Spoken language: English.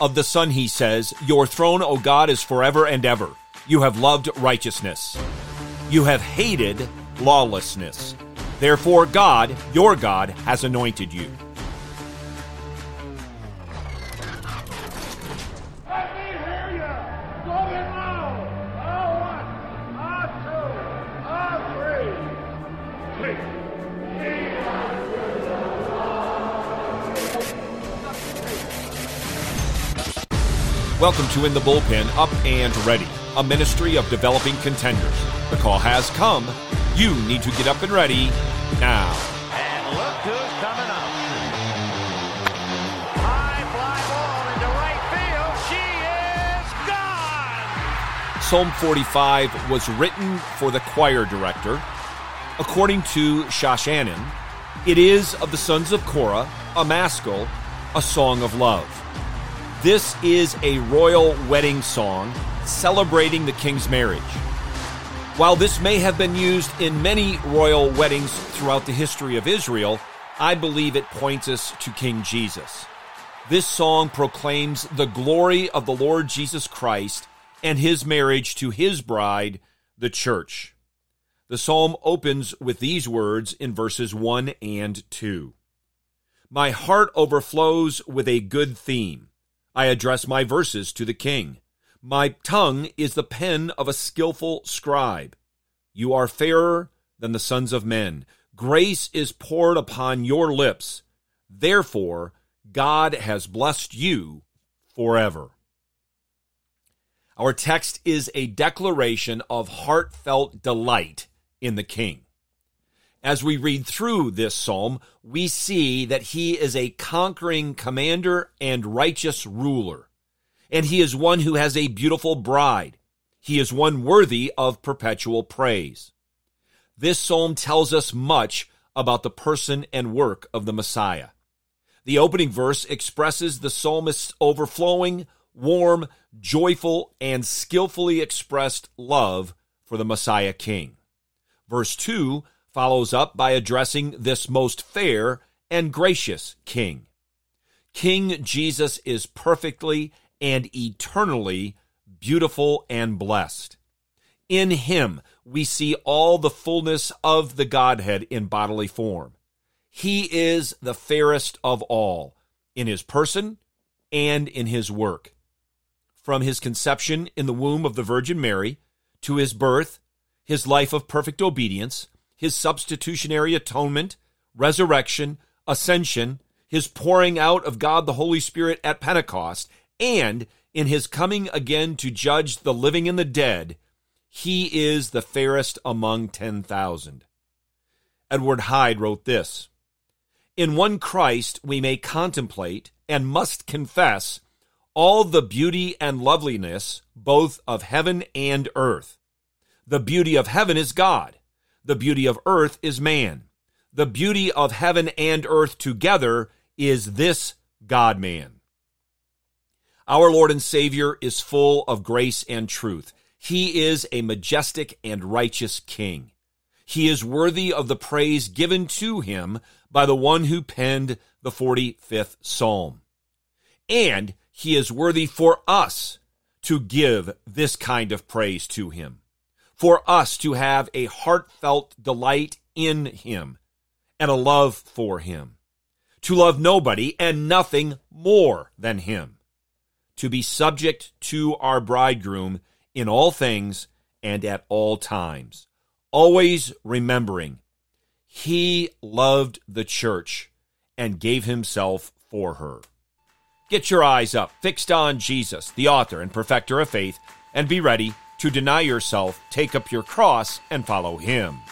Of the Son, he says, Your throne, O God, is forever and ever. You have loved righteousness. You have hated lawlessness. Therefore, God, your God, has anointed you. Welcome to In the Bullpen Up and Ready, a ministry of developing contenders. The call has come. You need to get up and ready now. And look who's coming up. High fly ball into right field. She is gone. Psalm 45 was written for the choir director. According to Shoshannim, it is of the sons of Korah, a maskil, a song of love. This is a royal wedding song celebrating the king's marriage. While this may have been used in many royal weddings throughout the history of Israel, I believe it points us to King Jesus. This song proclaims the glory of the Lord Jesus Christ and his marriage to his bride, the church. The psalm opens with these words in verses 1 and 2. My heart overflows with a good theme. I address my verses to the king. My tongue is the pen of a skillful scribe. You are fairer than the sons of men. Grace is poured upon your lips. Therefore, God has blessed you forever. Our text is a declaration of heartfelt delight in the king. As we read through this psalm, we see that he is a conquering commander and righteous ruler. And he is one who has a beautiful bride. He is one worthy of perpetual praise. This psalm tells us much about the person and work of the Messiah. The opening verse expresses the psalmist's overflowing, warm, joyful, and skillfully expressed love for the Messiah King. Verse 2 follows up by addressing this most fair and gracious King. King Jesus is perfectly and eternally beautiful and blessed. In him, we see all the fullness of the Godhead in bodily form. He is the fairest of all in his person and in his work. From his conception in the womb of the Virgin Mary to his birth, his life of perfect obedience, his substitutionary atonement, resurrection, ascension, his pouring out of God the Holy Spirit at Pentecost, and in his coming again to judge the living and the dead, he is the fairest among 10,000. Edward Hyde wrote this In one Christ we may contemplate and must confess all the beauty and loveliness both of heaven and earth. The beauty of heaven is God. The beauty of earth is man. The beauty of heaven and earth together is this God man. Our Lord and Savior is full of grace and truth. He is a majestic and righteous King. He is worthy of the praise given to him by the one who penned the 45th Psalm. And he is worthy for us to give this kind of praise to him, for us to have a heartfelt delight in him and a love for him, to love nobody and nothing more than him, to be subject to our bridegroom in all things and at all times, always remembering he loved the church and gave himself for her. Get your eyes up, fixed on Jesus, the author and perfecter of faith, and be ready to deny yourself, take up your cross, and follow him.